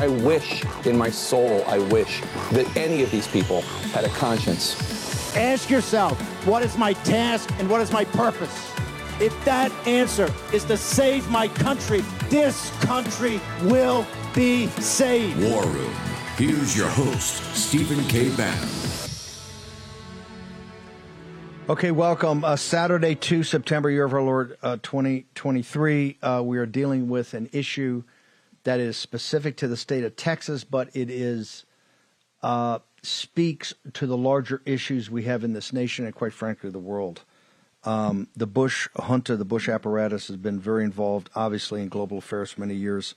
I wish in my soul, I wish that any of these people had a conscience. Ask yourself, what is my task and what is my purpose? If that answer is to save my country, this country will be saved. War Room. Here's your host, Stephen K. Bannon. Okay, welcome. Uh, Saturday, 2 September, year of our Lord uh, 2023. Uh, we are dealing with an issue that is specific to the state of Texas, but it is uh, speaks to the larger issues we have in this nation and, quite frankly, the world. Um, the Bush junta, the Bush apparatus, has been very involved, obviously, in global affairs for many years,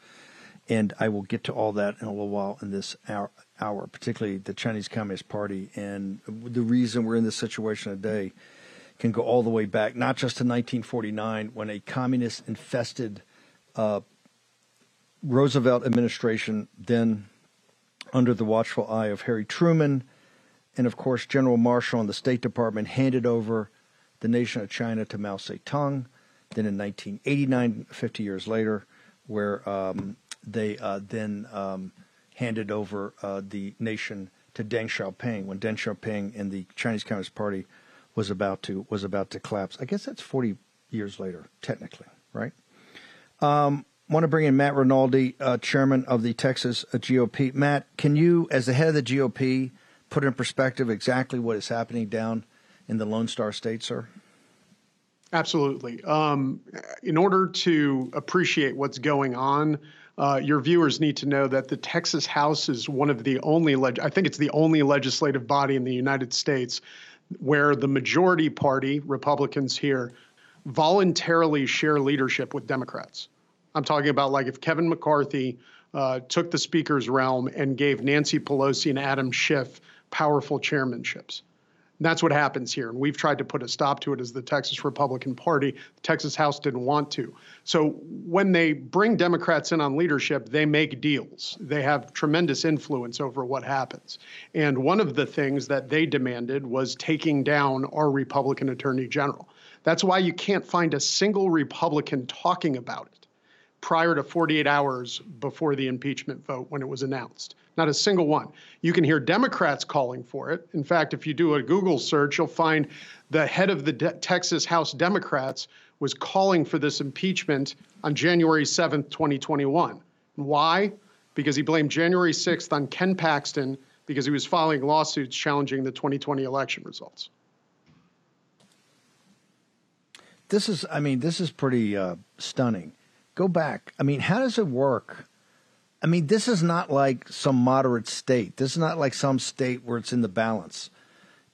and I will get to all that in a little while in this hour, hour particularly the Chinese Communist Party, and the reason we're in this situation today can go all the way back, not just to 1949 when a communist-infested uh, Roosevelt administration, then under the watchful eye of Harry Truman, and of course General Marshall and the State Department handed over the nation of China to Mao Zedong. Then in 1989, 50 years later, where um, they uh, then um, handed over uh, the nation to Deng Xiaoping when Deng Xiaoping and the Chinese Communist Party was about to was about to collapse. I guess that's 40 years later, technically, right? Um, want to bring in Matt Rinaldi, uh, chairman of the Texas GOP. Matt, can you, as the head of the GOP, put in perspective exactly what is happening down in the Lone Star State, sir? Absolutely. Um, in order to appreciate what's going on, uh, your viewers need to know that the Texas House is one of the only, leg- I think it's the only legislative body in the United States where the majority party, Republicans here, voluntarily share leadership with Democrats. I'm talking about like if Kevin McCarthy uh, took the speaker's realm and gave Nancy Pelosi and Adam Schiff powerful chairmanships. And that's what happens here. And we've tried to put a stop to it as the Texas Republican Party. The Texas House didn't want to. So when they bring Democrats in on leadership, they make deals. They have tremendous influence over what happens. And one of the things that they demanded was taking down our Republican Attorney General. That's why you can't find a single Republican talking about it prior to 48 hours before the impeachment vote when it was announced. Not a single one. You can hear Democrats calling for it. In fact, if you do a Google search, you'll find the head of the De- Texas House Democrats was calling for this impeachment on January 7th, 2021. Why? Because he blamed January 6th on Ken Paxton because he was filing lawsuits challenging the 2020 election results. This is, I mean, this is pretty uh, stunning go back. I mean, how does it work? I mean, this is not like some moderate state. This is not like some state where it's in the balance.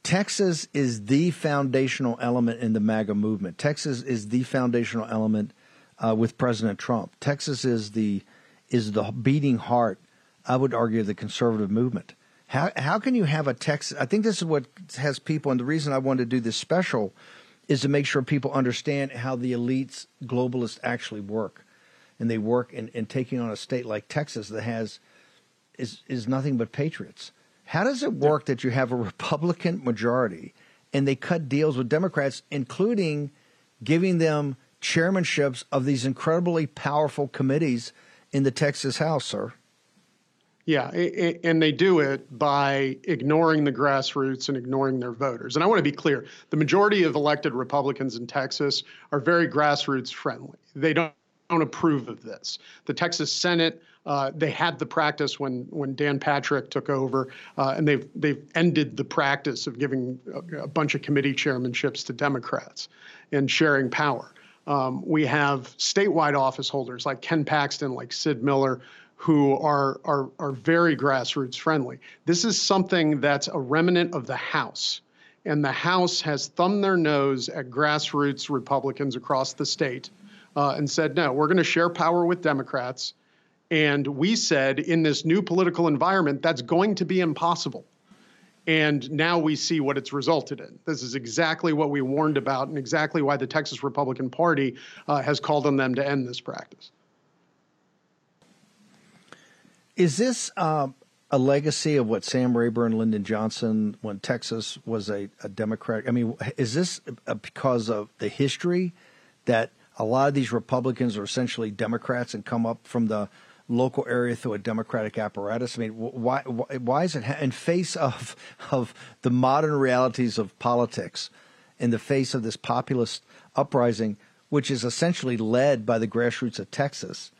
Texas is the foundational element in the MAGA movement. Texas is the foundational element uh, with President Trump. Texas is the is the beating heart. I would argue the conservative movement. How how can you have a Texas? I think this is what has people, and the reason I wanted to do this special is to make sure people understand how the elites, globalists actually work and they work in, in taking on a state like Texas that has is is nothing but patriots. How does it work that you have a Republican majority and they cut deals with Democrats, including giving them chairmanships of these incredibly powerful committees in the Texas House, sir? Yeah, and they do it by ignoring the grassroots and ignoring their voters. And I want to be clear the majority of elected Republicans in Texas are very grassroots friendly. They don't don't approve of this. The Texas Senate, uh, they had the practice when when Dan Patrick took over, uh, and they've they've ended the practice of giving a, a, bunch of committee chairmanships to Democrats and sharing power. Um, we have statewide office holders like Ken Paxton, like Sid Miller, who are are are very grassroots friendly. This is something that's a remnant of the House. And the House has thumbed their nose at grassroots Republicans across the state uh, and said, no, we're going to share power with Democrats. And we said in this new political environment, that's going to be impossible. And now we see what it's resulted in. This is exactly what we warned about, and exactly why the Texas Republican Party uh, has called on them to end this practice. Is this uh, a legacy of what Sam Rayburn, Lyndon Johnson, when Texas was a, a Democrat? I mean, is this because of the history that a lot of these Republicans are essentially Democrats and come up from the local area through a democratic apparatus? I mean, why why is it in face of of the modern realities of politics, in the face of this populist uprising, which is essentially led by the grassroots of Texas?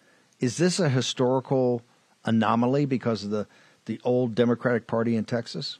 Is this a historical anomaly because of the the old Democratic Party in Texas?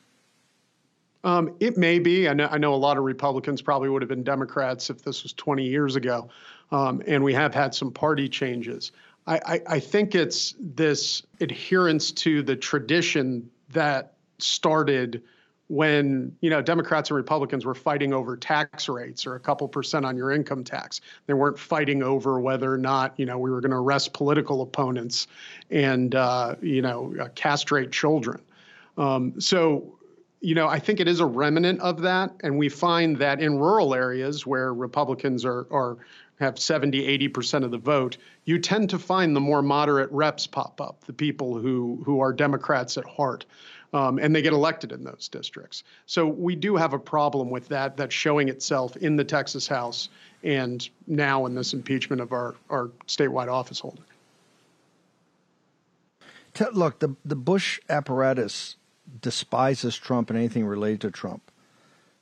Um, it may be. I know, I know a lot of Republicans probably would have been Democrats if this was 20 years ago. Um, and we have had some party changes. I, I, I think it's this adherence to the tradition that started when you know Democrats and Republicans were fighting over tax rates or a couple percent on your income tax. They weren't fighting over whether or not you know we were going to arrest political opponents and uh, you know uh, castrate children. Um, so you know I think it is a remnant of that, and we find that in rural areas where Republicans are are have 70, 80% of the vote, you tend to find the more moderate reps pop up, the people who, who are Democrats at heart. Um, and they get elected in those districts. So we do have a problem with that that's showing itself in the Texas House and now in this impeachment of our, our statewide office holder. Look, the, the Bush apparatus despises Trump and anything related to Trump.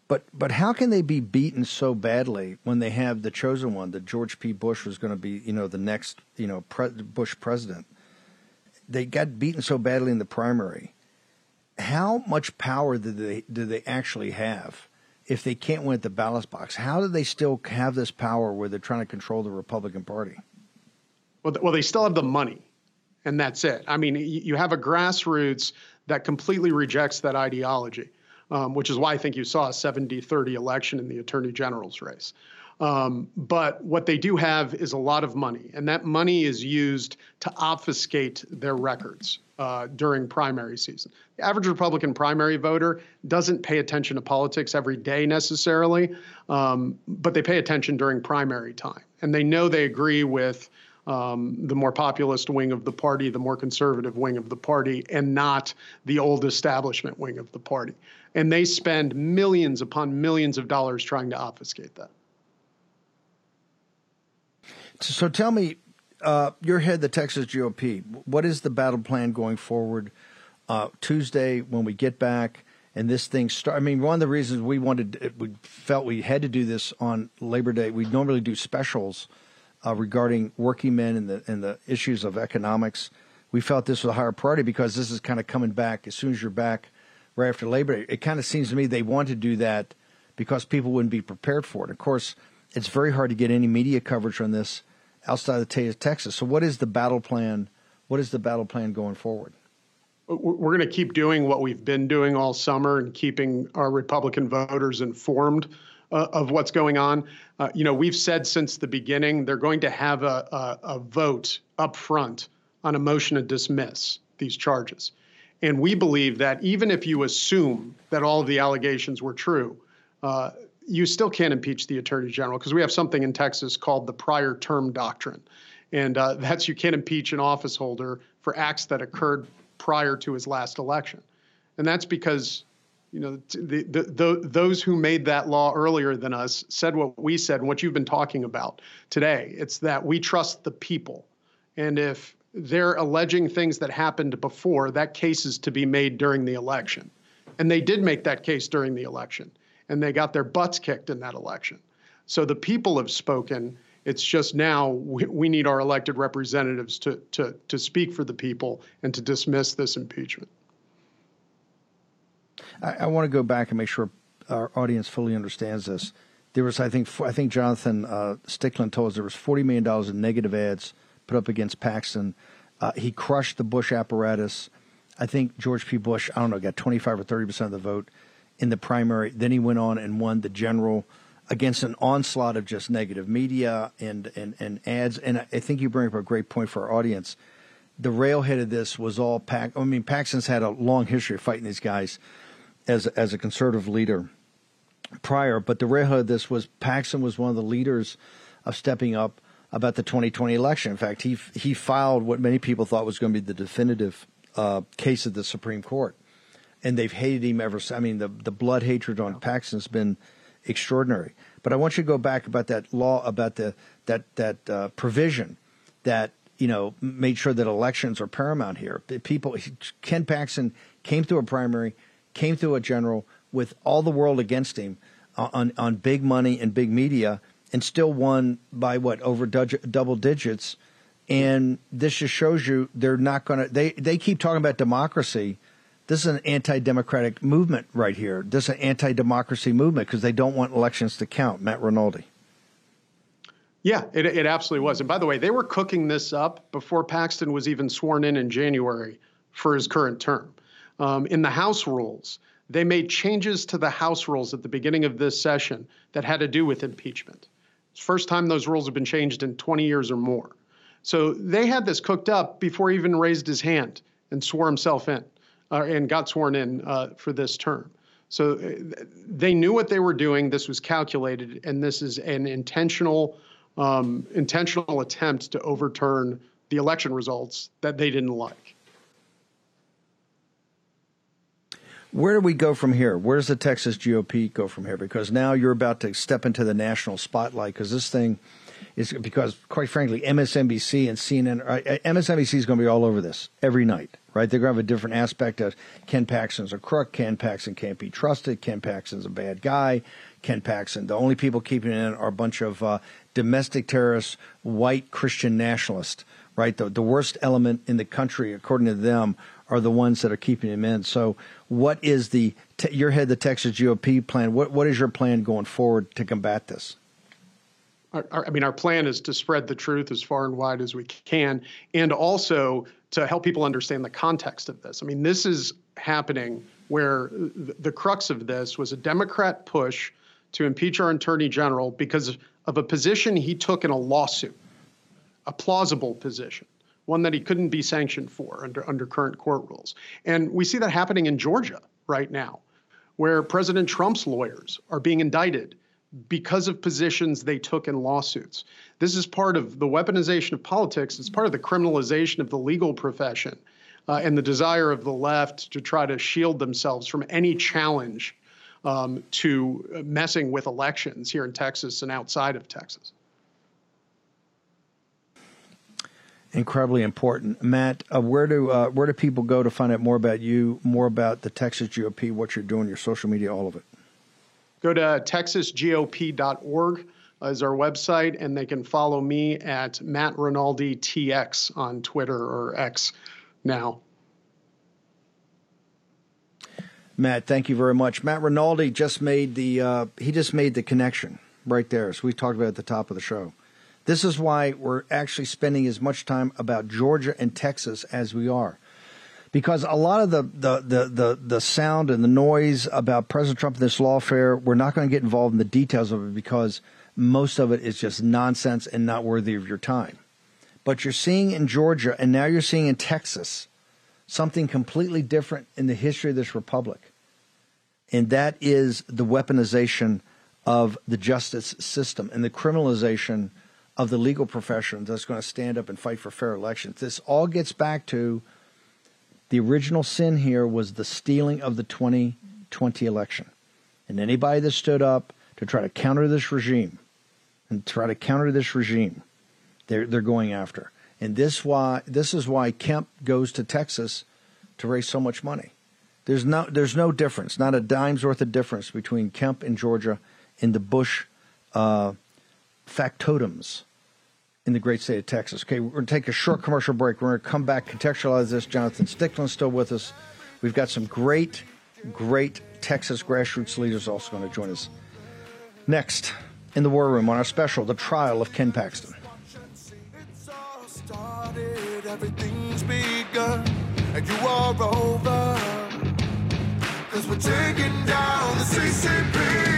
But but how can they be beaten so badly when they have the chosen one that George P. Bush was going to be you know the next you know pre- Bush president? They got beaten so badly in the primary. How much power do they do they actually have if they can't win at the ballot box? How do they still have this power where they're trying to control the Republican Party? Well, well, they still have the money, and that's it. I mean, you have a grassroots that completely rejects that ideology um, which is why I think you saw a 70 30 election in the attorney general's race. Um, but what they do have is a lot of money, and that money is used to obfuscate their records uh, during primary season. The average Republican primary voter doesn't pay attention to politics every day necessarily, um, but they pay attention during primary time, and they know they agree with. Um, the more populist wing of the party, the more conservative wing of the party, and not the old establishment wing of the party and they spend millions upon millions of dollars trying to obfuscate that. So tell me, uh, you're head the Texas GOP. What is the battle plan going forward? Uh, Tuesday, when we get back and this thing start. I mean, one of the reasons we wanted, we felt we had to do this on Labor Day. We normally do specials uh, regarding working men and the and the issues of economics. We felt this was a higher priority because this is kind of coming back as soon as you're back right after Labor Day. It kind of seems to me they want to do that because people wouldn't be prepared for it. Of course, it's very hard to get any media coverage on this outside of Texas. So, what is the battle plan? What is the battle plan going forward? We're going to keep doing what we've been doing all summer and keeping our Republican voters informed uh, of what's going on. Uh, you know, we've said since the beginning they're going to have a, a, a vote up front on a motion to dismiss these charges. And we believe that even if you assume that all of the allegations were true, uh, you still can't impeach the attorney general because we have something in Texas called the prior term doctrine. And uh, that's you can't impeach an office holder for acts that occurred prior to his last election. And that's because you know the, the, the, those who made that law earlier than us said what we said and what you've been talking about today. It's that we trust the people. And if they're alleging things that happened before. That case is to be made during the election. And they did make that case during the election, and they got their butts kicked in that election. So the people have spoken. It's just now we, we need our elected representatives to, to, to speak for the people and to dismiss this impeachment. I, I want to go back and make sure our audience fully understands this. There was, I think, I think Jonathan uh, Stickland told us there was forty million dollars in negative ads put up against Paxton. Uh, he crushed the Bush apparatus. I think George P. Bush, I don't know, got 25 or 30 percent of the vote in the primary. Then he went on and won the general against an onslaught of just negative media and, and, and ads. And I think you bring up a great point for our audience. The railhead of this was all Pac. I mean, Paxton's had a long history of fighting these guys. as as a conservative leader prior. But the railhead of this was Paxton was one of the leaders of stepping up about the 2020 election. In fact, he he filed what many people thought was going to be the definitive uh, case of the Supreme Court, and they've hated him ever. since. I mean, the the blood hatred on Paxton's been extraordinary. But I want you to go back about that law about the that that uh, provision that you know made sure that elections are paramount here. People, Ken Paxton came through a primary, came through a general with all the world against him on on big money and big media, and still won by what over double digits. And this just shows you they're not going to. They they keep talking about democracy. This is an anti-democratic movement right here. This is an anti-democracy movement because they don't want elections to count. Matt Rinaldi. Yeah, it, it absolutely was. And by the way, they were cooking this up before Paxton was even sworn in in January for his current term. Um, in the House rules, they made changes to the House rules at the beginning of this session that had to do with impeachment. First time those rules have been changed in 20 years or more. So they had this cooked up before he even raised his hand and swore himself in uh, and got sworn in uh, for this term. So uh, they knew what they were doing. This was calculated, and this is an intentional, um, intentional attempt to overturn the election results that they didn't like. Where do we go from here? Where does the Texas GOP go from here? Because now you're about to step into the national spotlight because this thing is because, quite frankly, MSNBC and CNN, MSNBC is going to be all over this every night, right? They're going to have a different aspect of Ken Paxton's a crook. Ken Paxton can't be trusted. Ken Paxton's a bad guy. Ken Paxton, the only people keeping in are a bunch of uh, domestic terrorists, white Christian nationalists, right? The, the worst element in the country, according to them, are the ones that are keeping him in. So, what is the your head the Texas GOP plan? What what is your plan going forward to combat this? Our, our, I mean, our plan is to spread the truth as far and wide as we can, and also to help people understand the context of this. I mean, this is happening where the crux of this was a Democrat push to impeach our attorney general because of a position he took in a lawsuit, a plausible position one that he couldn't be sanctioned for under, under current court rules. And we see that happening in Georgia right now, where President Trump's lawyers are being indicted because of positions they took in lawsuits. This is part of the weaponization of politics. It's part of the criminalization of the legal profession uh, and the desire of the left to try to shield themselves from any challenge um, to messing with elections here in Texas and outside of Texas. Incredibly important. Matt, uh, where do uh, where do people go to find out more about you, more about the Texas GOP, what you're doing, your social media, all of it? Go to texasgop.org as our website, and they can follow me at Matt Rinaldi TX on Twitter or X now. Matt, thank you very much. Matt Rinaldi just made the uh, he just made the connection right there, as we talked about at the top of the show. This is why we're actually spending as much time about Georgia and Texas as we are. Because a lot of the, the, the, the, the sound and the noise about President Trump and this lawfare, we're not going to get involved in the details of it because most of it is just nonsense and not worthy of your time. But you're seeing in Georgia, and now you're seeing in Texas, something completely different in the history of this republic. And that is the weaponization of the justice system and the criminalization of the legal profession that's going to stand up and fight for fair elections. This all gets back to the original sin here was the stealing of the 2020 election. And anybody that stood up to try to counter this regime and try to counter this regime, they're, they're going after. And this why this is why Kemp goes to Texas to raise so much money. There's no there's no difference, not a dime's worth of difference between Kemp in Georgia and the Bush uh, factotums in the great state of Texas. Okay, we're going to take a short commercial break. We're going to come back, contextualize this. Jonathan Stickland's still with us. We've got some great, great Texas grassroots leaders also going to join us. Next, in the War Room on our special, The Trial of Ken Paxton. Cause we're taking down the CCP.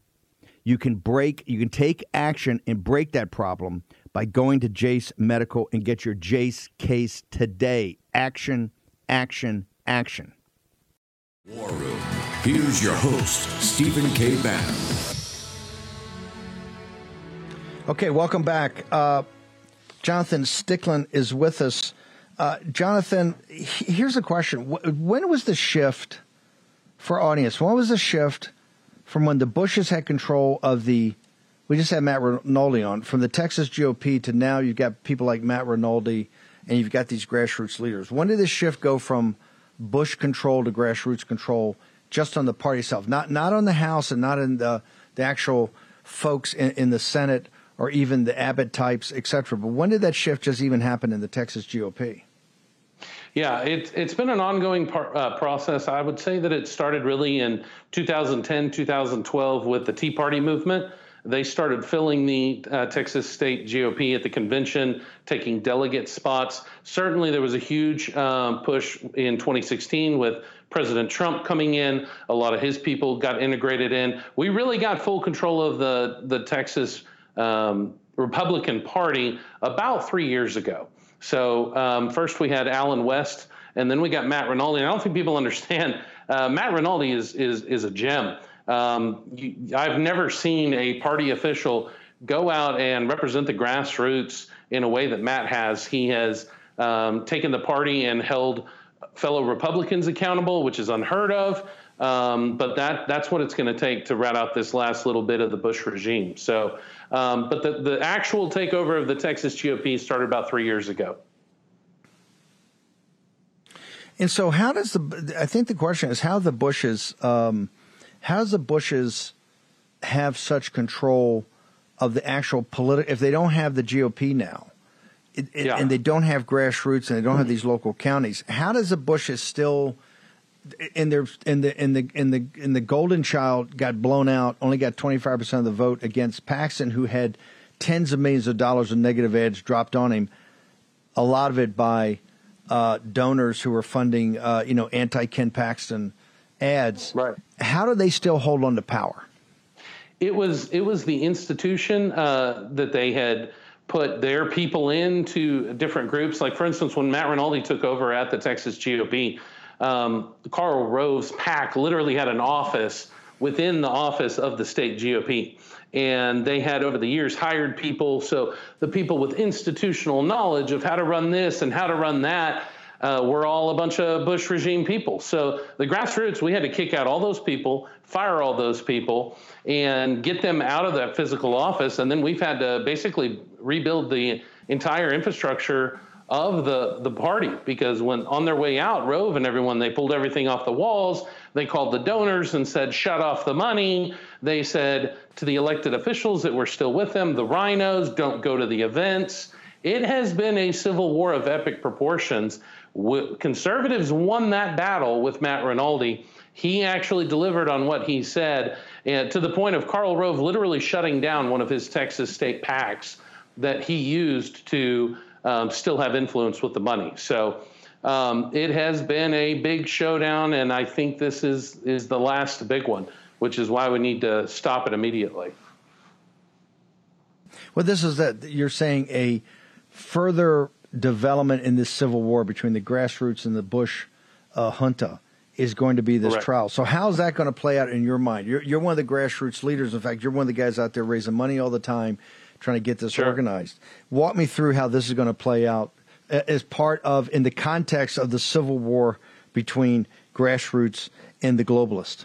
You can break, you can take action and break that problem by going to Jase Medical and get your Jase case today. Action, action, action. War Room. Here's your host, Stephen K. Bannon. Okay, welcome back. Uh, Jonathan Stickland is with us. Uh, Jonathan, here's a question. When was the shift for audience? When was the shift from when the Bushes had control of the? We just had Matt Rinaldi on from the Texas GOP to now. You've got people like Matt Rinaldi, and you've got these grassroots leaders. When did this shift go from Bush control to grassroots control, just on the party itself, not not on the House and not in the the actual folks in, in the Senate or even the Abbott types, et cetera. But when did that shift just even happen in the Texas GOP? Yeah, it, it's been an ongoing par, uh, process. I would say that it started really in 2010, 2012 with the Tea Party movement. They started filling the uh, Texas state GOP at the convention, taking delegate spots. Certainly, there was a huge um, push in 2016 with President Trump coming in. A lot of his people got integrated in. We really got full control of the, the Texas um, Republican Party about three years ago. So um, first we had Allen West, and then we got Matt Rinaldi. And I don't think people understand. Uh, Matt Rinaldi is is is a gem. Um, you, I've never seen a party official go out and represent the grassroots in a way that Matt has. He has um, taken the party and held fellow Republicans accountable, which is unheard of. Um, but that that's what it's going to take to rat out this last little bit of the Bush regime. So, um, but the the actual takeover of the Texas GOP started about three years ago. And so, how does the? I think the question is how the Bushes, um, how does the Bushes have such control of the actual political? If they don't have the GOP now, it, yeah. and they don't have grassroots, and they don't have these local counties, how does the Bushes still? Their in the in the in the in the golden child got blown out only got 25% of the vote against Paxton who had tens of millions of dollars of negative ads dropped on him a lot of it by uh, donors who were funding uh, you know anti Ken Paxton ads. Right. How do they still hold on to power? It was it was the institution uh, that they had put their people into different groups. Like for instance when Matt Rinaldi took over at the Texas GOP um, Karl Rove's PAC literally had an office within the office of the state GOP. And they had over the years hired people. So the people with institutional knowledge of how to run this and how to run that uh, were all a bunch of Bush regime people. So the grassroots, we had to kick out all those people, fire all those people, and get them out of that physical office. And then we've had to basically rebuild the entire infrastructure of the, the party because when on their way out, Rove and everyone, they pulled everything off the walls. They called the donors and said, shut off the money. They said to the elected officials that were still with them, the rhinos, don't go to the events. It has been a civil war of epic proportions. Conservatives won that battle with Matt Rinaldi. He actually delivered on what he said, and to the point of Karl Rove literally shutting down one of his Texas state PACs that he used to um, still have influence with the money. So Um, it has been a big showdown, and I think this is is the last big one, which is why we need to stop it immediately. Well, this is that you're saying a further development in this civil war between the grassroots and the Bush uh, junta is going to be this Correct. trial. So how's that going to play out in your mind? You're, you're one of the grassroots leaders. In fact, you're one of the guys out there raising money all the time, trying to get this Sure. organized. Walk me through how this is going to play out as part of, in the context of the civil war between grassroots and the globalists.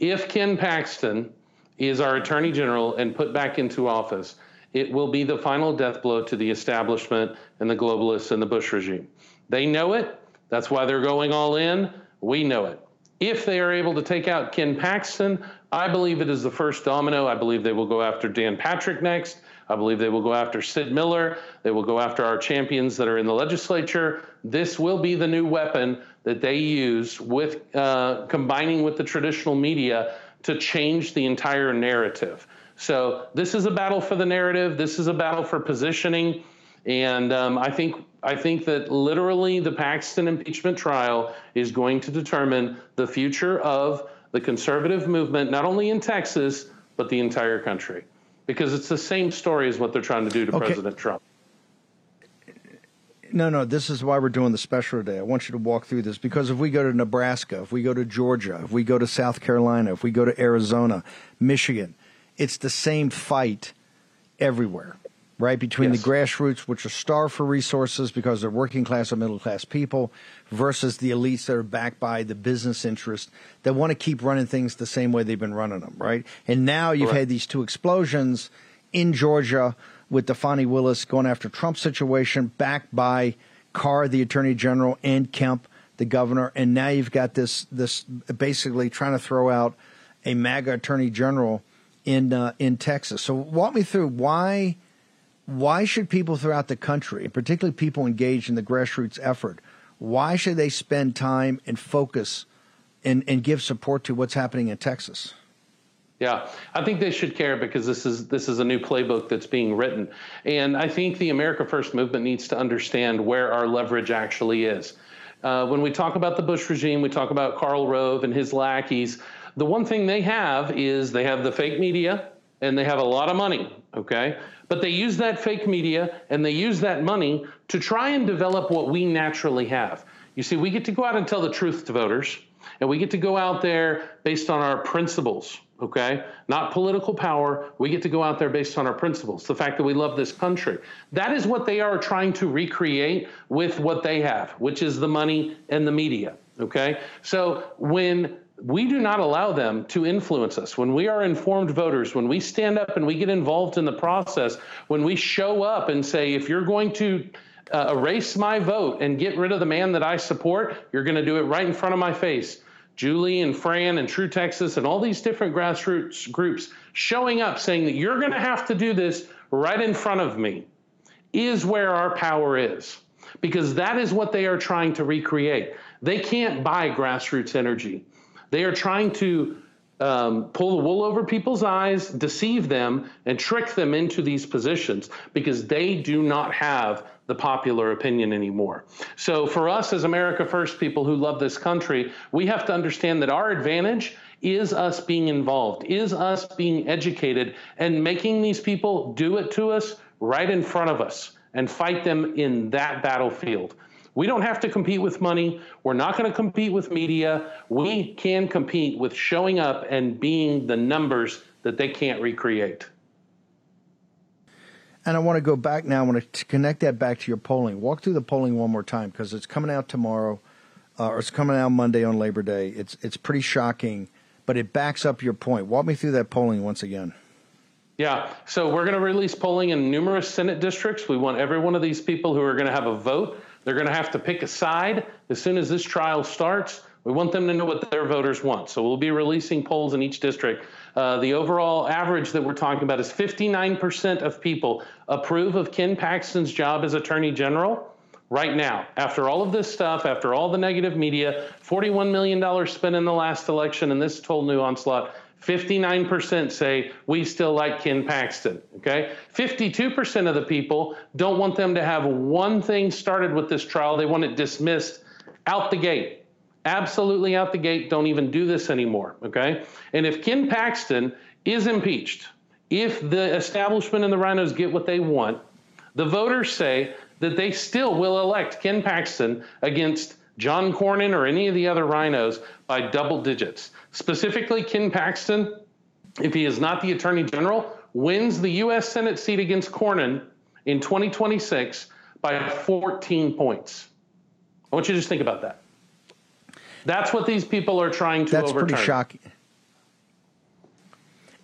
If Ken Paxton is our attorney general and put back into office, it will be the final death blow to the establishment and the globalists and the Bush regime. They know it. That's why they're going all in. We know it. If they are able to take out Ken Paxton, I believe it is the first domino. I believe they will go after Dan Patrick next. I believe they will go after Sid Miller. They will go after our champions that are in the legislature. This will be the new weapon that they use with uh, combining with the traditional media to change the entire narrative. So this is a battle for the narrative. This is a battle for positioning, and um, I think I think that literally the Paxton impeachment trial is going to determine the future of the conservative movement, not only in Texas but the entire country, because it's the same story as what they're trying to do to Okay. President Trump. No, no, this is why we're doing the special today. I want you to walk through this because if we go to Nebraska, if we go to Georgia, if we go to South Carolina, if we go to Arizona, Michigan, it's the same fight everywhere, right? Between Yes. the grassroots, which are starved for resources because they're working class or middle class people, versus the elites that are backed by the business interests that want to keep running things the same way they've been running them, right? And now you've Correct. had these two explosions in Georgia with the Fani Willis going after Trump situation, backed by Carr, the Attorney General, and Kemp, the governor, and now you've got this this basically trying to throw out a MAGA Attorney General in uh, in Texas. So walk me through why why should people throughout the country, and particularly people engaged in the grassroots effort, why should they spend time and focus and, and give support to what's happening in Texas? Yeah, I think they should care because this is this is a new playbook that's being written, and I think the America First movement needs to understand where our leverage actually is. Uh, when we talk about the Bush regime, we talk about Karl Rove and his lackeys. The one thing they have is they have the fake media and they have a lot of money. Okay, but they use that fake media and they use that money to try and develop what we naturally have. You see, we get to go out and tell the truth to voters, and we get to go out there based on our principles okay? Not political power. We get to go out there based on our principles, the fact that we love this country. That is what they are trying to recreate with what they have, which is the money and the media, okay? So when we do not allow them to influence us. When we are informed voters, when we stand up and we get involved in the process, when we show up and say, if you're going to uh, erase my vote and get rid of the man that I support, you're going to do it right in front of my face. Julie and Fran and True Texas and all these different grassroots groups showing up saying that you're going to have to do this right in front of me is where our power is. Because that is what they are trying to recreate. They can't buy grassroots energy. They are trying to um, pull the wool over people's eyes, deceive them, and trick them into these positions because they do not have the popular opinion anymore. So, for us as America First people who love this country, we have to understand that our advantage is us being involved, is us being educated, and making these people do it to us right in front of us and fight them in that battlefield. We don't have to compete with money. We're not going to compete with media. We can compete with showing up and being the numbers that they can't recreate. And I want to go back now. I want to connect that back to your polling. Walk through the polling one more time because it's coming out tomorrow, uh, or it's coming out Monday on Labor Day. It's it's pretty shocking, but it backs up your point. Walk me through that polling once again. Yeah, so we're going to release polling in numerous Senate districts. We want every one of these people who are going to have a vote. They're going to have to pick a side as soon as this trial starts. We want them to know what their voters want. So we'll be releasing polls in each district. Uh, the overall average that we're talking about is 59% of people approve of Ken Paxton's job as Attorney General right now. After all of this stuff, after all the negative media, $41 million spent in the last election, and this total new onslaught, 59% say we still like Ken Paxton. Okay. 52% of the people don't want them to have one thing started with this trial. They want it dismissed out the gate. Absolutely out the gate. Don't even do this anymore. Okay. And if Ken Paxton is impeached, if the establishment and the rhinos get what they want, the voters say that they still will elect Ken Paxton against John Cornyn or any of the other rhinos by double digits. Specifically, Ken Paxton, if he is not the Attorney General, wins the U.S. Senate seat against Cornyn in 2026 by 14 points. I want you to just think about that. That's what these people are trying to That's overturn. pretty shocking.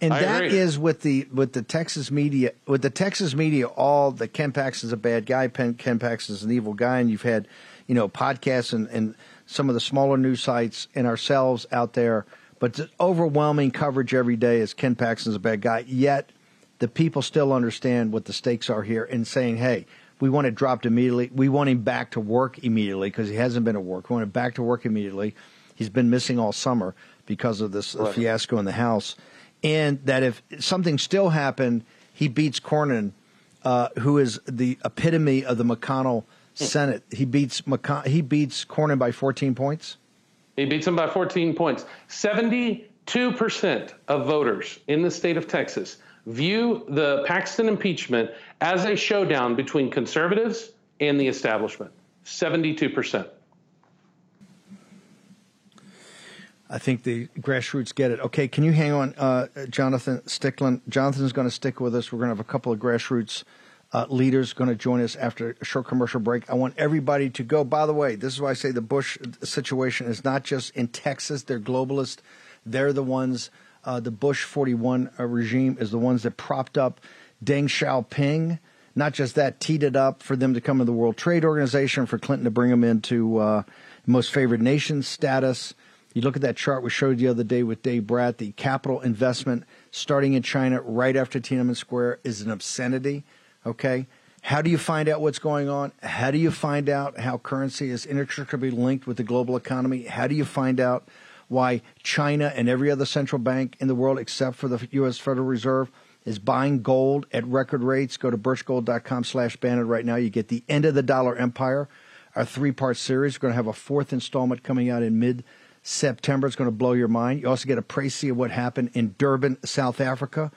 And I that agree. is with the with the Texas media with the Texas media all that Ken Paxton's a bad guy, Ken, Ken Paxton's an evil guy, and you've had you know podcasts and, and some of the smaller news sites and ourselves out there, but the overwhelming coverage every day is Ken Paxton's a bad guy. Yet the people still understand what the stakes are here and saying, hey, we want it dropped immediately. We want him back to work immediately because he hasn't been at work. We want him back to work immediately. He's been missing all summer because of this Right. fiasco in the House. And that if something still happened, he beats Cornyn, uh, who is the epitome of the McConnell Senate. He beats McCon- he beats Cornyn by 14 points. He beats him by 14 points. 72% of voters in the state of Texas view the Paxton impeachment as a showdown between conservatives and the establishment. 72%. I think the grassroots get it. Okay, can you hang on, uh, Jonathan Stickland? Jonathan's going to stick with us. We're going to have a couple of grassroots uh, leaders going to join us after a short commercial break. I want everybody to go. By the way, this is why I say the Bush situation is not just in Texas. They're globalist. They're the ones. Uh, the Bush 41 uh, regime is the ones that propped up Deng Xiaoping. Not just that, teed it up for them to come to the World Trade Organization, for Clinton to bring them into uh, most favored nation status. You look at that chart we showed the other day with Dave Bratt, the capital investment starting in China right after Tiananmen Square is an obscenity. Okay. How do you find out what's going on? How do you find out how currency is inextricably linked with the global economy? How do you find out why China and every other central bank in the world, except for the U.S. Federal Reserve, is buying gold at record rates? Go to birchgold.com slash Bannon right now. You get the end of the dollar empire, our three part series. We're going to have a fourth installment coming out in mid September. It's going to blow your mind. You also get a précis of what happened in Durban, South Africa,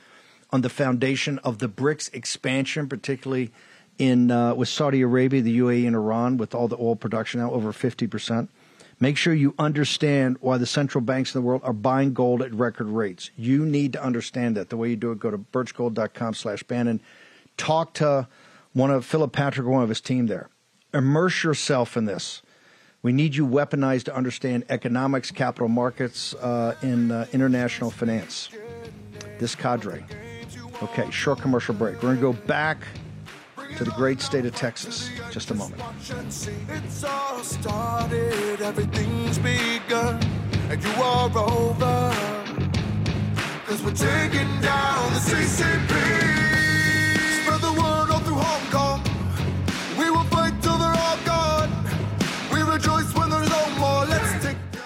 on the foundation of the BRICS expansion, particularly in uh, with Saudi Arabia, the UAE, and Iran, with all the oil production now over fifty percent. Make sure you understand why the central banks in the world are buying gold at record rates. You need to understand that. The way you do it, go to birchgold.com slash Bannon. Talk to one of Philip Patrick one of his team there. Immerse yourself in this. We need you weaponized to understand economics, capital markets, uh, and uh, international finance. This cadre. Okay, short commercial break. We're going to go back to the great state of Texas. Just a moment. It's all started, everything's begun, and you are over. Cause we're taking down the CCP. Spread the word all through Hong Kong. We will fight till they're all gone. We rejoice when there's no more. Let's take down.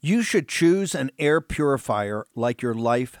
You should choose an air purifier like your life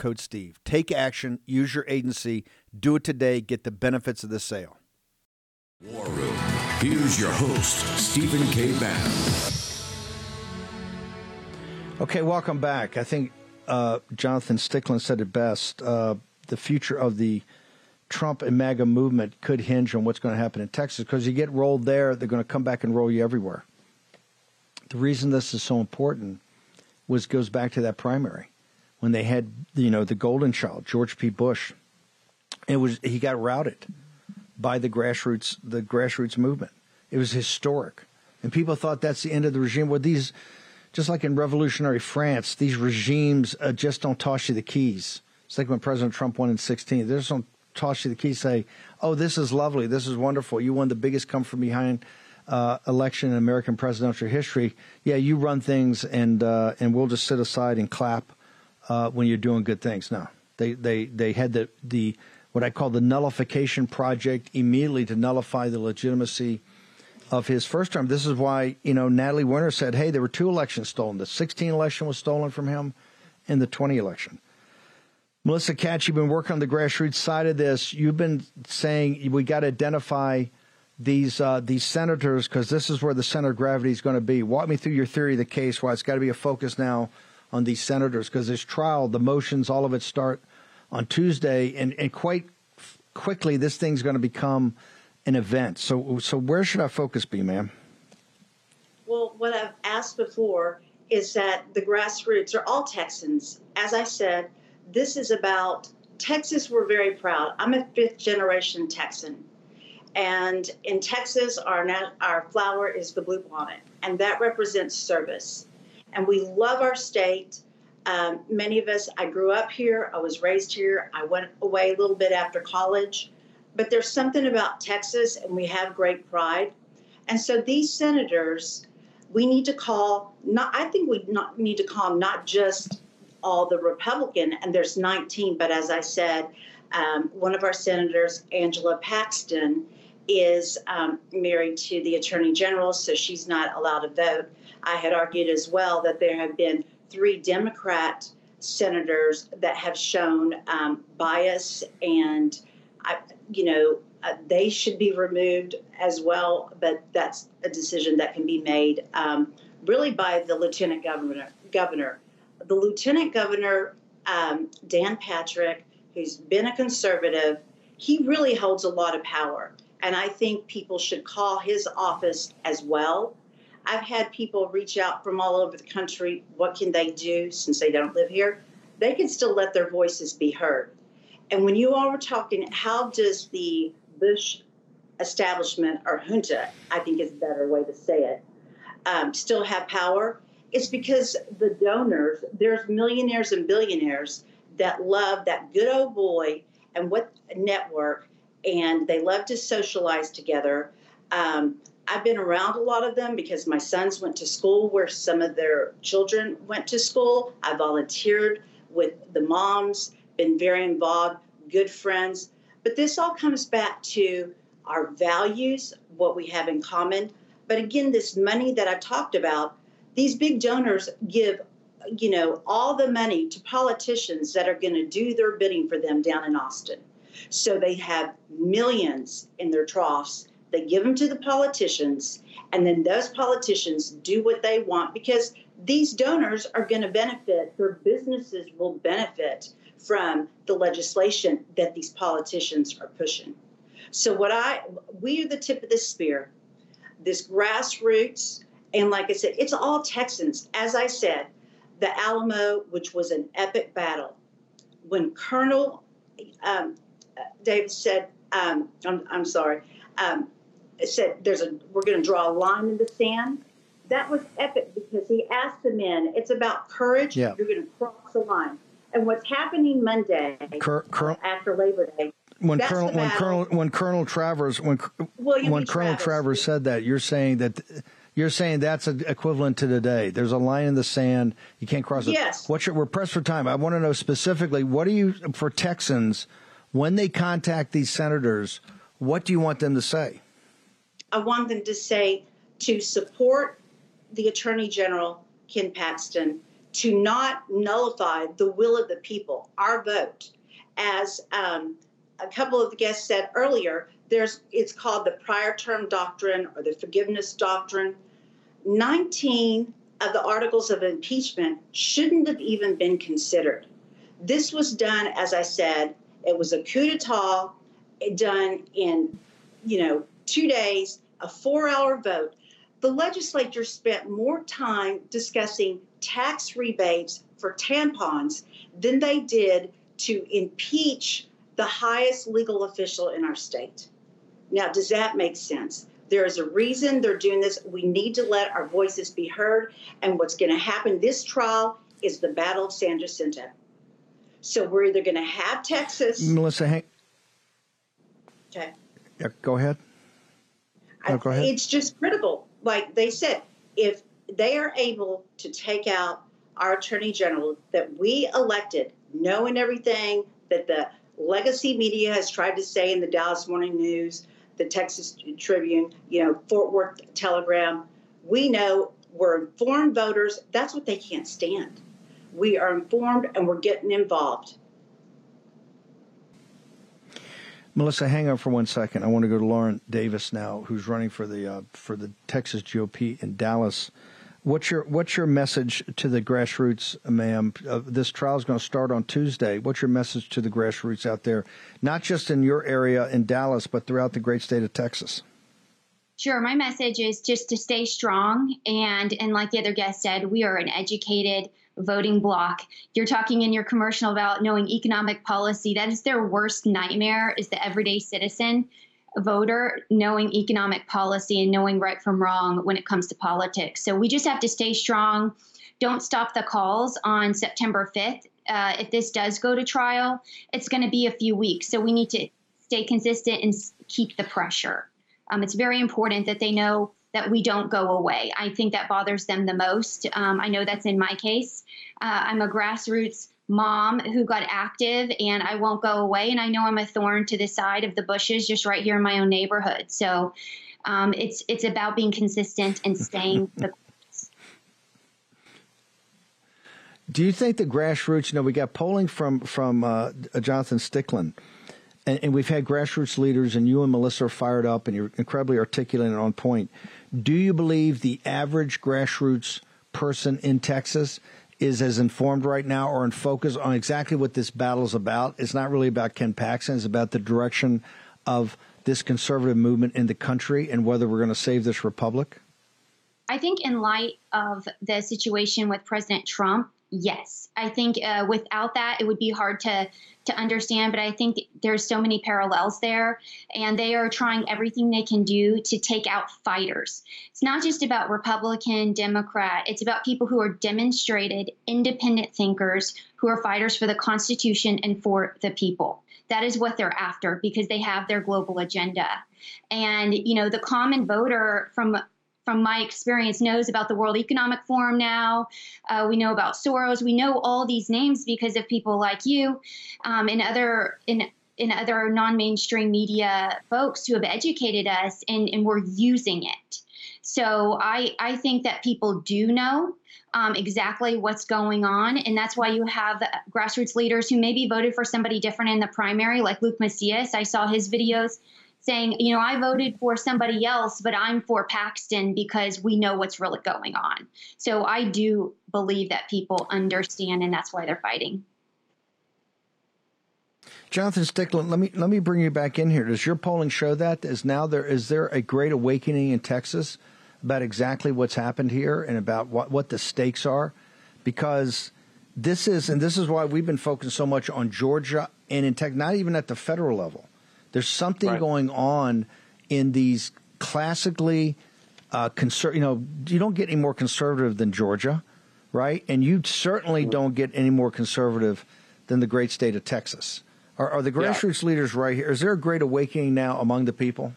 code Steve. Take action, use your agency, do it today, get the benefits of the sale. War Room. Here's your host, Stephen K. Bannon. Okay, welcome back. I think uh, Jonathan Stickland said it best. Uh, the future of the Trump and MAGA movement could hinge on what's going to happen in Texas because you get rolled there, they're going to come back and roll you everywhere. The reason this is so important was goes back to that primary when they had you know the golden child George P. Bush. It was he got routed by the grassroots the grassroots movement. It was historic, and people thought that's the end of the regime. Well, these just like in revolutionary France, these regimes uh, just don't toss you the keys. It's like when President Trump won in 16. They just don't toss you the keys, say, "Oh, this is lovely, this is wonderful. You won the biggest come from behind." Uh, election in American presidential history. Yeah, you run things, and uh, and we'll just sit aside and clap uh, when you're doing good things. No, they they they had the the what I call the nullification project immediately to nullify the legitimacy of his first term. This is why you know Natalie Winter said, "Hey, there were two elections stolen. The 16 election was stolen from him, and the 20 election." Melissa Katz, you've been working on the grassroots side of this. You've been saying we got to identify these uh, these senators because this is where the center of gravity is going to be. Walk me through your theory of the case. Why it's got to be a focus now on these senators because this trial, the motions, all of it start on Tuesday, and, and quite quickly this thing's going to become an event. So so where should our focus be, ma'am? Well, what I've asked before is that the grassroots are all Texans. As I said, this is about Texas. We're very proud. I'm a fifth generation Texan. And in Texas, our, our flower is the bluebonnet, and that represents service. And we love our state. Um, many of us, I grew up here, I was raised here, I went away a little bit after college. But there's something about Texas, and we have great pride. And so these senators, we need to call, not, I think we not, need to call them not just all the Republican, and there's 19, but as I said, um, one of our senators, Angela Paxton, is um, married to the attorney general, so she's not allowed to vote. I had argued as well that there have been three Democrat senators that have shown um, bias, and I, you know uh, they should be removed as well. But that's a decision that can be made um, really by the lieutenant governor. Governor, the lieutenant governor um, Dan Patrick, who's been a conservative, he really holds a lot of power. And I think people should call his office as well. I've had people reach out from all over the country. What can they do since they don't live here? They can still let their voices be heard. And when you all were talking, how does the Bush establishment or junta, I think is a better way to say it, um, still have power? It's because the donors, there's millionaires and billionaires that love that good old boy and what network and they love to socialize together. Um, I've been around a lot of them because my sons went to school where some of their children went to school. I volunteered with the moms, been very involved, good friends. But this all comes back to our values, what we have in common. But again, this money that I talked about, these big donors give, you know, all the money to politicians that are going to do their bidding for them down in Austin. So they have millions in their troughs. They give them to the politicians, and then those politicians do what they want because these donors are going to benefit, their businesses will benefit from the legislation that these politicians are pushing. So what I we are the tip of the spear. This grassroots, and like I said, it's all Texans. As I said, the Alamo, which was an epic battle, when Colonel um, David said, um, I'm, I'm sorry, um, said there's a we're going to draw a line in the sand. That was epic because he asked the men, it's about courage. Yeah. You're going to cross the line. And what's happening Monday Cur- Cur- after Labor Day? When Colonel, when Colonel, when Colonel Travers, when William when Colonel Travis. Travers said that, you're saying that you're saying that's equivalent to today. There's a line in the sand. You can't cross it. Yes. What's your, we're pressed for time. I want to know specifically what do you for Texans when they contact these senators, what do you want them to say? I want them to say to support the Attorney General, Ken Paxton, to not nullify the will of the people, our vote. As um, a couple of the guests said earlier, there's it's called the prior term doctrine or the forgiveness doctrine. 19 of the articles of impeachment shouldn't have even been considered. This was done, as I said, it was a coup d'etat done in, you know, two days, a four hour vote. The legislature spent more time discussing tax rebates for tampons than they did to impeach the highest legal official in our state. Now, does that make sense? There is a reason they're doing this. We need to let our voices be heard. And what's going to happen this trial is the Battle of San Jacinto. So we're either going to have Texas. Melissa, hang. Okay. Yeah, go ahead. Oh, no, ahead. It's just critical. Like they said, if they are able to take out our attorney general that we elected, knowing everything that the legacy media has tried to say in the Dallas Morning News, the Texas Tribune, you know, Fort Worth Telegram, we know we're informed voters. That's what they can't stand. We are informed and we're getting involved. Melissa, hang on for one second. I want to go to Lauren Davis now, who's running for the uh, for the Texas GOP in Dallas. What's your what's your message to the grassroots, ma'am? Uh, this trial is going to start on Tuesday. What's your message to the grassroots out there, not just in your area in Dallas, but throughout the great state of Texas? Sure. My message is just to stay strong, and and like the other guest said, we are an educated, voting bloc. You're talking in your commercial about knowing economic policy. That is their worst nightmare is the everyday citizen voter knowing economic policy and knowing right from wrong when it comes to politics. So we just have to stay strong. Don't stop the calls on September 5th. Uh, if this does go to trial, it's going to be a few weeks. So we need to stay consistent and keep the pressure. Um, it's very important that they know that we don't go away. I think that bothers them the most. Um, I know that's in my case. Uh, I'm a grassroots mom who got active, and I won't go away. And I know I'm a thorn to the side of the bushes just right here in my own neighborhood. So um, it's it's about being consistent and staying the Do you think the grassroots? You know, we got polling from from uh, Jonathan Stickland, and, and, we've had grassroots leaders, and you and Melissa are fired up, and you're incredibly articulate and on point. Do you believe the average grassroots person in Texas is as informed right now or in focus on exactly what this battle is about? It's not really about Ken Paxton. It's about the direction of this conservative movement in the country and whether we're going to save this republic. I think, in light of the situation with President Trump, yes. I think uh, without that, it would be hard to to understand. But I think there's so many parallels there, and they are trying everything they can do to take out fighters. It's not just about Republican, Democrat. It's about people who are demonstrated independent thinkers who are fighters for the Constitution and for the people. That is what they're after because they have their global agenda. And, you know, the common voter from from my experience, knows about the World Economic Forum now. Uh, we know about Soros. We know all these names because of people like you um, and other in other non-mainstream media folks who have educated us and, and we're using it. So I, I think that people do know um, exactly what's going on. And that's why you have grassroots leaders who maybe voted for somebody different in the primary, like Luke Macias. I saw his videos saying, you know, I voted for somebody else, but I'm for Paxton because we know what's really going on. So I do believe that people understand, and that's why they're fighting. Jonathan Stickland, let me let me bring you back in here. Does your polling show that? Is now there is there a great awakening in Texas about exactly what's happened here and about what, what the stakes are? Because this is and this is why we've been focused so much on Georgia and in tech, not even at the federal level. There's something right. going on in these classically uh, conser- You know, you don't get any more conservative than Georgia, right? And you certainly don't get any more conservative than the great state of Texas. Are, are the grassroots yeah. leaders right here? Is there a great awakening now among the people?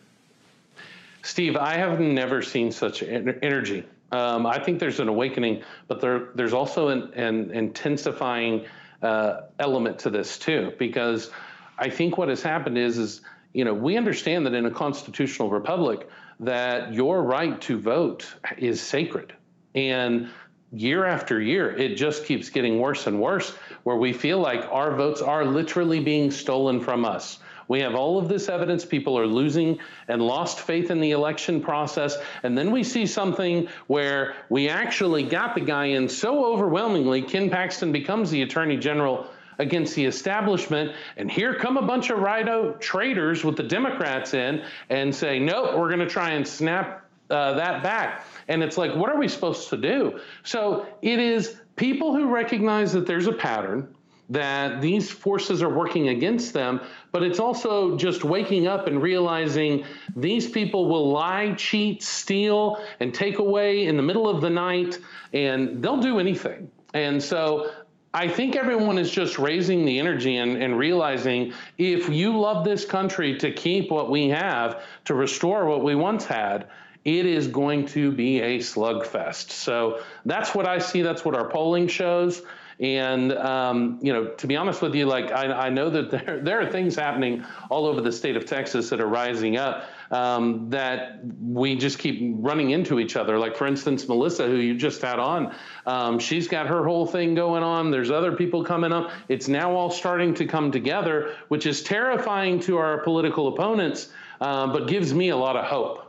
Steve, I have never seen such energy. Um, I think there's an awakening, but there, there's also an, an intensifying uh, element to this too, because I think what has happened is is you know we understand that in a constitutional republic that your right to vote is sacred. And year after year, it just keeps getting worse and worse, where we feel like our votes are literally being stolen from us. We have all of this evidence. People are losing and lost faith in the election process. And then we see something where we actually got the guy in so overwhelmingly, Ken Paxton becomes the attorney general against the establishment. And here come a bunch of RINO traitors with the Democrats in and say, nope, we're going to try and snap uh, that back. And it's like, what are we supposed to do? So it is people who recognize that there's a pattern that these forces are working against them, but it's also just waking up and realizing these people will lie, cheat, steal, and take away in the middle of the night, and they'll do anything. And so I think everyone is just raising the energy and, and, realizing if you love this country to keep what we have, to restore what we once had, it is going to be a slugfest. So that's what I see. That's what our polling shows. And um, you know, to be honest with you, like I, I, know that there there are things happening all over the state of Texas that are rising up um, that we just keep running into each other. Like for instance, Melissa, who you just had on, um, she's got her whole thing going on. There's other people coming up. It's now all starting to come together, which is terrifying to our political opponents, uh, but gives me a lot of hope.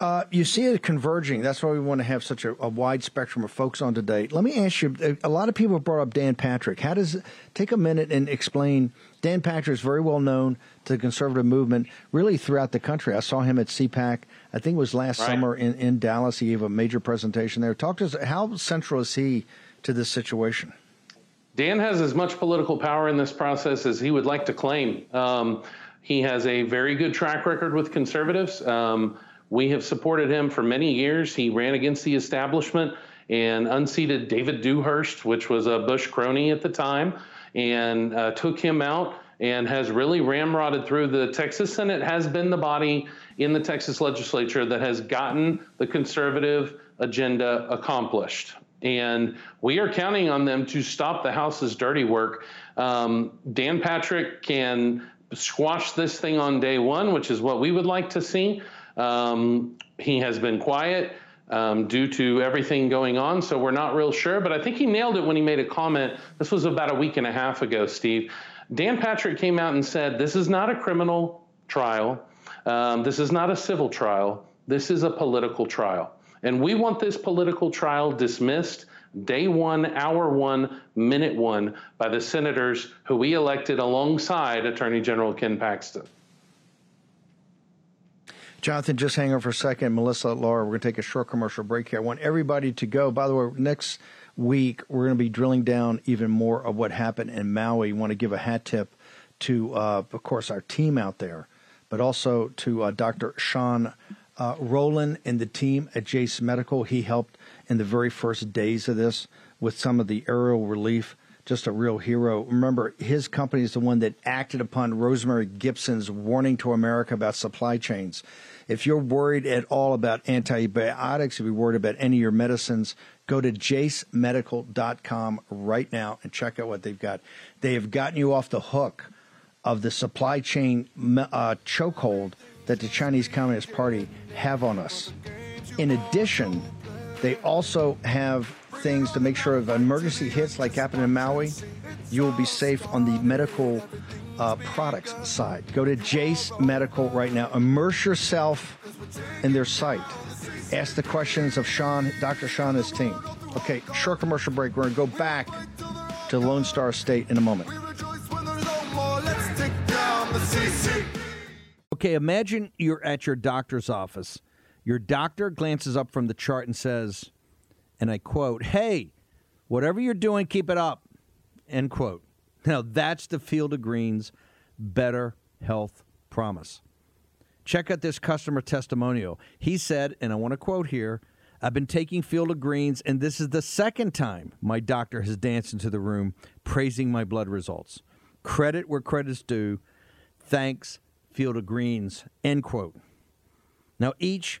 Uh, you see it converging. That's why we want to have such a, a, wide spectrum of folks on today. Let me ask you: a lot of people brought up Dan Patrick. How does take a minute and explain? Dan Patrick is very well known to the conservative movement, really throughout the country. I saw him at CPAC. I think it was last right. summer in, in Dallas. He gave a major presentation there. Talk to us. How central is he to this situation? Dan has as much political power in this process as he would like to claim. Um, he has a very good track record with conservatives. Um, we have supported him for many years. He ran against the establishment and unseated David Dewhurst, which was a Bush crony at the time, and uh, took him out and has really ramrodded through the Texas Senate has been the body in the Texas legislature that has gotten the conservative agenda accomplished. And we are counting on them to stop the House's dirty work. Um, Dan Patrick can squash this thing on day one, which is what we would like to see. Um, he has been quiet um, due to everything going on, so we're not real sure. But I think he nailed it when he made a comment. This was about a week and a half ago, Steve. Dan Patrick came out and said, This is not a criminal trial. Um, this is not a civil trial. This is a political trial. And we want this political trial dismissed day one, hour one, minute one by the senators who we elected alongside Attorney General Ken Paxton. Jonathan, just hang on for a second. Melissa, Laura, we're going to take a short commercial break here. I want everybody to go. By the way, next week, we're going to be drilling down even more of what happened in Maui. want to give a hat tip to, uh, of course, our team out there, but also to uh, Dr. Sean uh, Rowland and the team at Jase Medical. He helped in the very first days of this with some of the aerial relief just a real hero. Remember, his company is the one that acted upon Rosemary Gibson's warning to America about supply chains. If you're worried at all about antibiotics, if you're worried about any of your medicines, go to jasemedical.com right now and check out what they've got. They have gotten you off the hook of the supply chain uh, chokehold that the Chinese Communist Party have on us. In addition, they also have things to make sure if emergency hits, like happened in Maui, you will be safe on the medical uh, products side. Go to Jase Medical right now. Immerse yourself in their site. Ask the questions of Sean, Dr. Sean and his team. Okay, short commercial break. We're going to go back to Lone Star State in a moment. Okay, imagine you're at your doctor's office. Your doctor glances up from the chart and says, and I quote, Hey, whatever you're doing, keep it up. End quote. Now, that's the Field of Greens Better Health Promise. Check out this customer testimonial. He said, and I want to quote here I've been taking Field of Greens, and this is the second time my doctor has danced into the room praising my blood results. Credit where credit's due. Thanks, Field of Greens. End quote. Now, each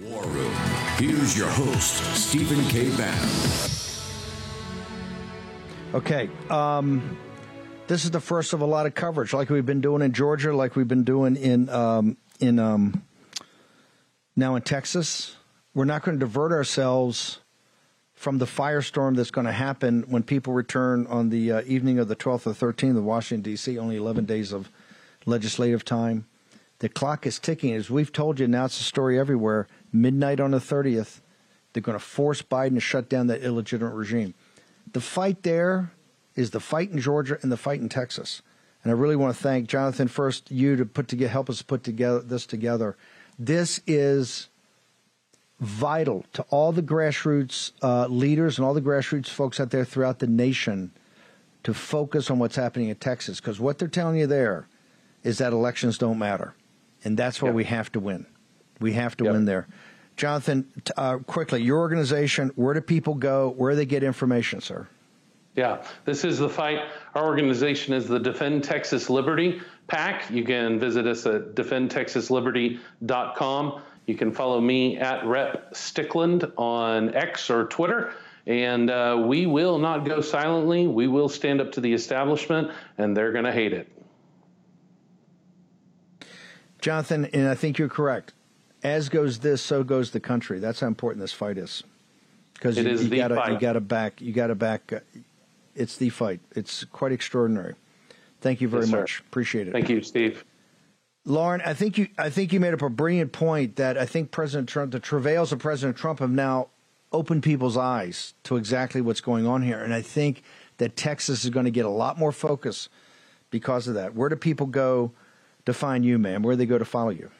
War Room. Here's your host, Stephen K. Bannon. Okay. Um, this is the first of a lot of coverage, like we've been doing in Georgia, like we've been doing in um, in um, now in Texas. We're not going to divert ourselves from the firestorm that's going to happen when people return on the uh, evening of the 12th or 13th of Washington, D.C., only 11 days of legislative time. The clock is ticking. As we've told you, now it's a story everywhere. Midnight on the 30th, they're going to force Biden to shut down that illegitimate regime. The fight there is the fight in Georgia and the fight in Texas. And I really want to thank Jonathan first, you to put together, help us put together this together. This is vital to all the grassroots uh, leaders and all the grassroots folks out there throughout the nation to focus on what's happening in Texas because what they're telling you there is that elections don't matter, and that's where we have to win. We have to yep. win there. Jonathan, uh, quickly, your organization, where do people go? Where do they get information, sir? Yeah, this is the fight. Our organization is the Defend Texas Liberty PAC. You can visit us at defendtexasliberty.com. You can follow me at Rep Stickland on X or Twitter. And uh, we will not go silently. We will stand up to the establishment, and they're going to hate it. Jonathan, and I think you're correct. As goes this, so goes the country. That's how important this fight is. Because you, you got you got to back you got to back uh, it's the fight. It's quite extraordinary. Thank you very yes, much. Appreciate it. Thank you, Steve. Lauren, I think you I think you made up a brilliant point that I think President Trump, the travails of President Trump have now opened people's eyes to exactly what's going on here. And I think that Texas is going to get a lot more focus because of that. Where do people go to find you, ma'am? Where do they go to follow you?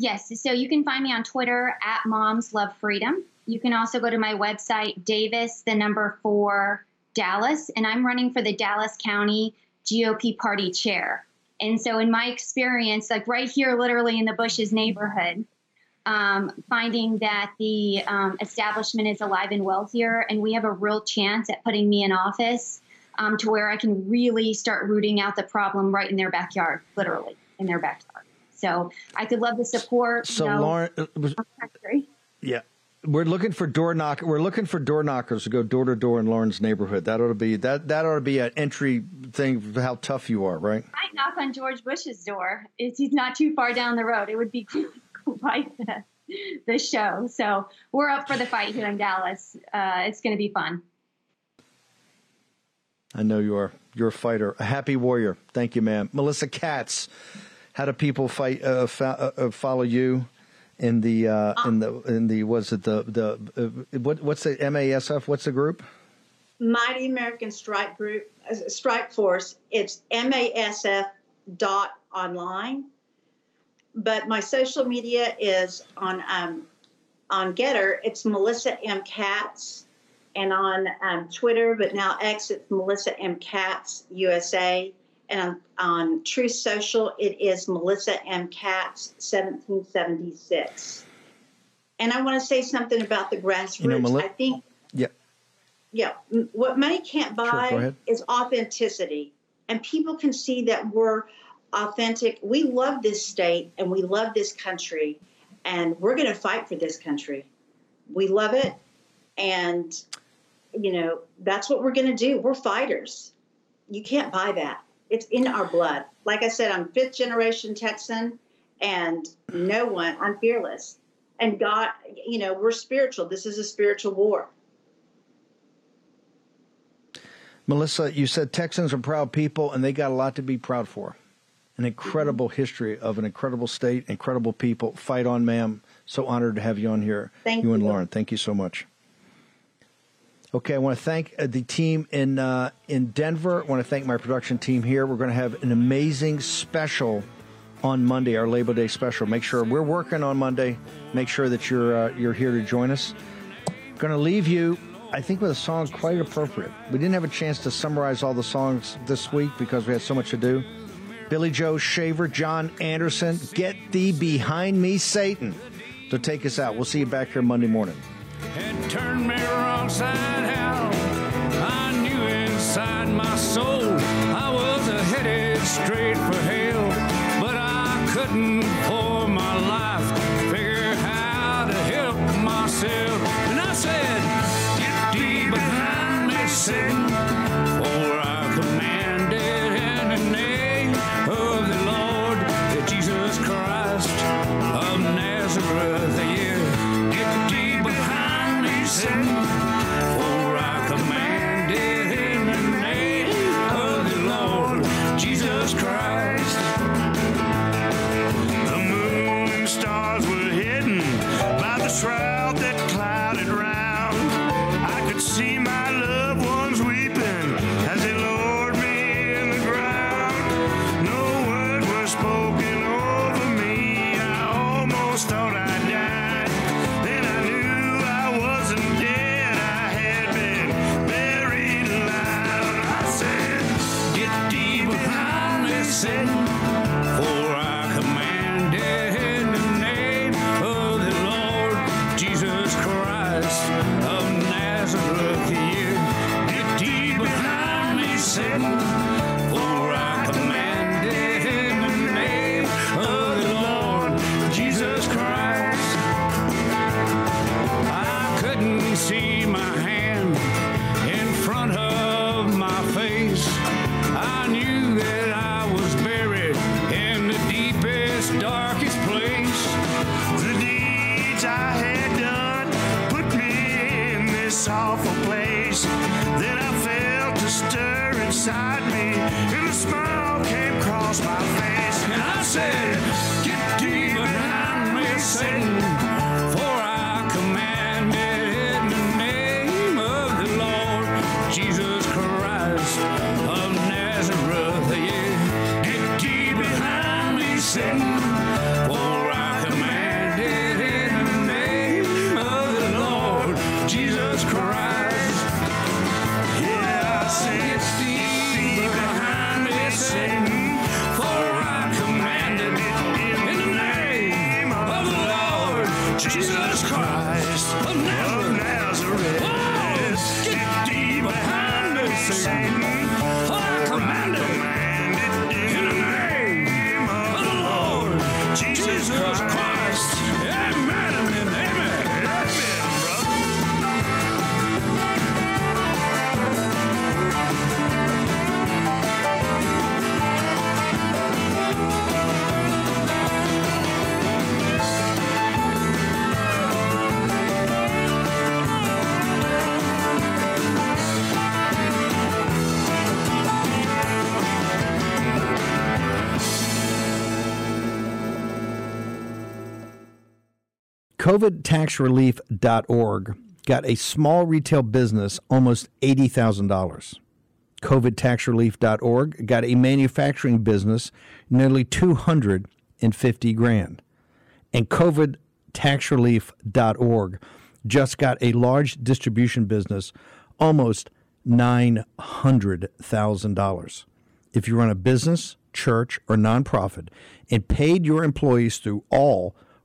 Yes, so you can find me on Twitter at Moms Love Freedom. You can also go to my website, Davis, the number four Dallas, and I'm running for the Dallas County GOP party chair. And so, in my experience, like right here, literally in the Bushes neighborhood, um, finding that the um, establishment is alive and well here, and we have a real chance at putting me in office um, to where I can really start rooting out the problem right in their backyard, literally in their backyard. So I could love the support. So, you know, Lauren, uh, yeah, we're looking for door knock. We're looking for door knockers to go door to door in Lauren's neighborhood. That ought to be that. That ought to be an entry thing for how tough you are, right? I knock on George Bush's door. It's, he's not too far down the road. It would be quite the, the show. So we're up for the fight here in Dallas. Uh, it's going to be fun. I know you are. You're a fighter, a happy warrior. Thank you, ma'am. Melissa Katz, how do people fight? Uh, fa- uh, follow you? in the uh, in the in the was it the the uh, what what's the MASF? What's the group? Mighty American Strike Group uh, Strike Force. It's MASF dot online. But my social media is on um, on Gettr. It's Melissa M Katz, and on um, Twitter, but now X, it's Melissa M Katz USA and on, Truth Social, it is Melissa M. Katz, 1776. And I want to say something about the grassroots. You know, Mel- I think, yeah, yeah, what money can't buy sure, is authenticity, and people can see that we're authentic. We love this state and we love this country, and we're going to fight for this country. We love it, and you know that's what we're going to do. We're fighters. You can't buy that it's in our blood. Like I said, I'm fifth generation Texan, and no one. I'm fearless, and God. You know, we're spiritual. This is a spiritual war. Melissa, you said Texans are proud people, and they got a lot to be proud for. an incredible mm-hmm. history of an incredible state, incredible people. Fight on, ma'am. So honored to have you on here. Thank you. and. Lauren. Thank you so much. Okay, I want to thank uh, the team in uh, in Denver. I want to thank my production team here. We're going to have an amazing special on Monday, our Labor Day special. Make sure we're working on Monday. Make sure that you're uh, you're here to join us. Going to leave you, I think, with a song quite appropriate. We didn't have a chance to summarize all the songs this week because we had so much to do. Billy Joe Shaver, John Anderson, Get Thee Behind Me, Satan. To take us out. We'll see you back here Monday morning. And turned me wrong side out. I knew inside my soul I was headed straight for hell, but I couldn't for my life figure how to help myself. And I said, Get thee behind me, Satan, Jesus Christ COVIDtaxrelief.org got a small retail business almost $80,000. COVIDtaxrelief.org got a manufacturing business nearly 250 grand. And COVIDtaxrelief.org just got a large distribution business almost $900,000. If you run a business, church, or nonprofit and paid your employees through all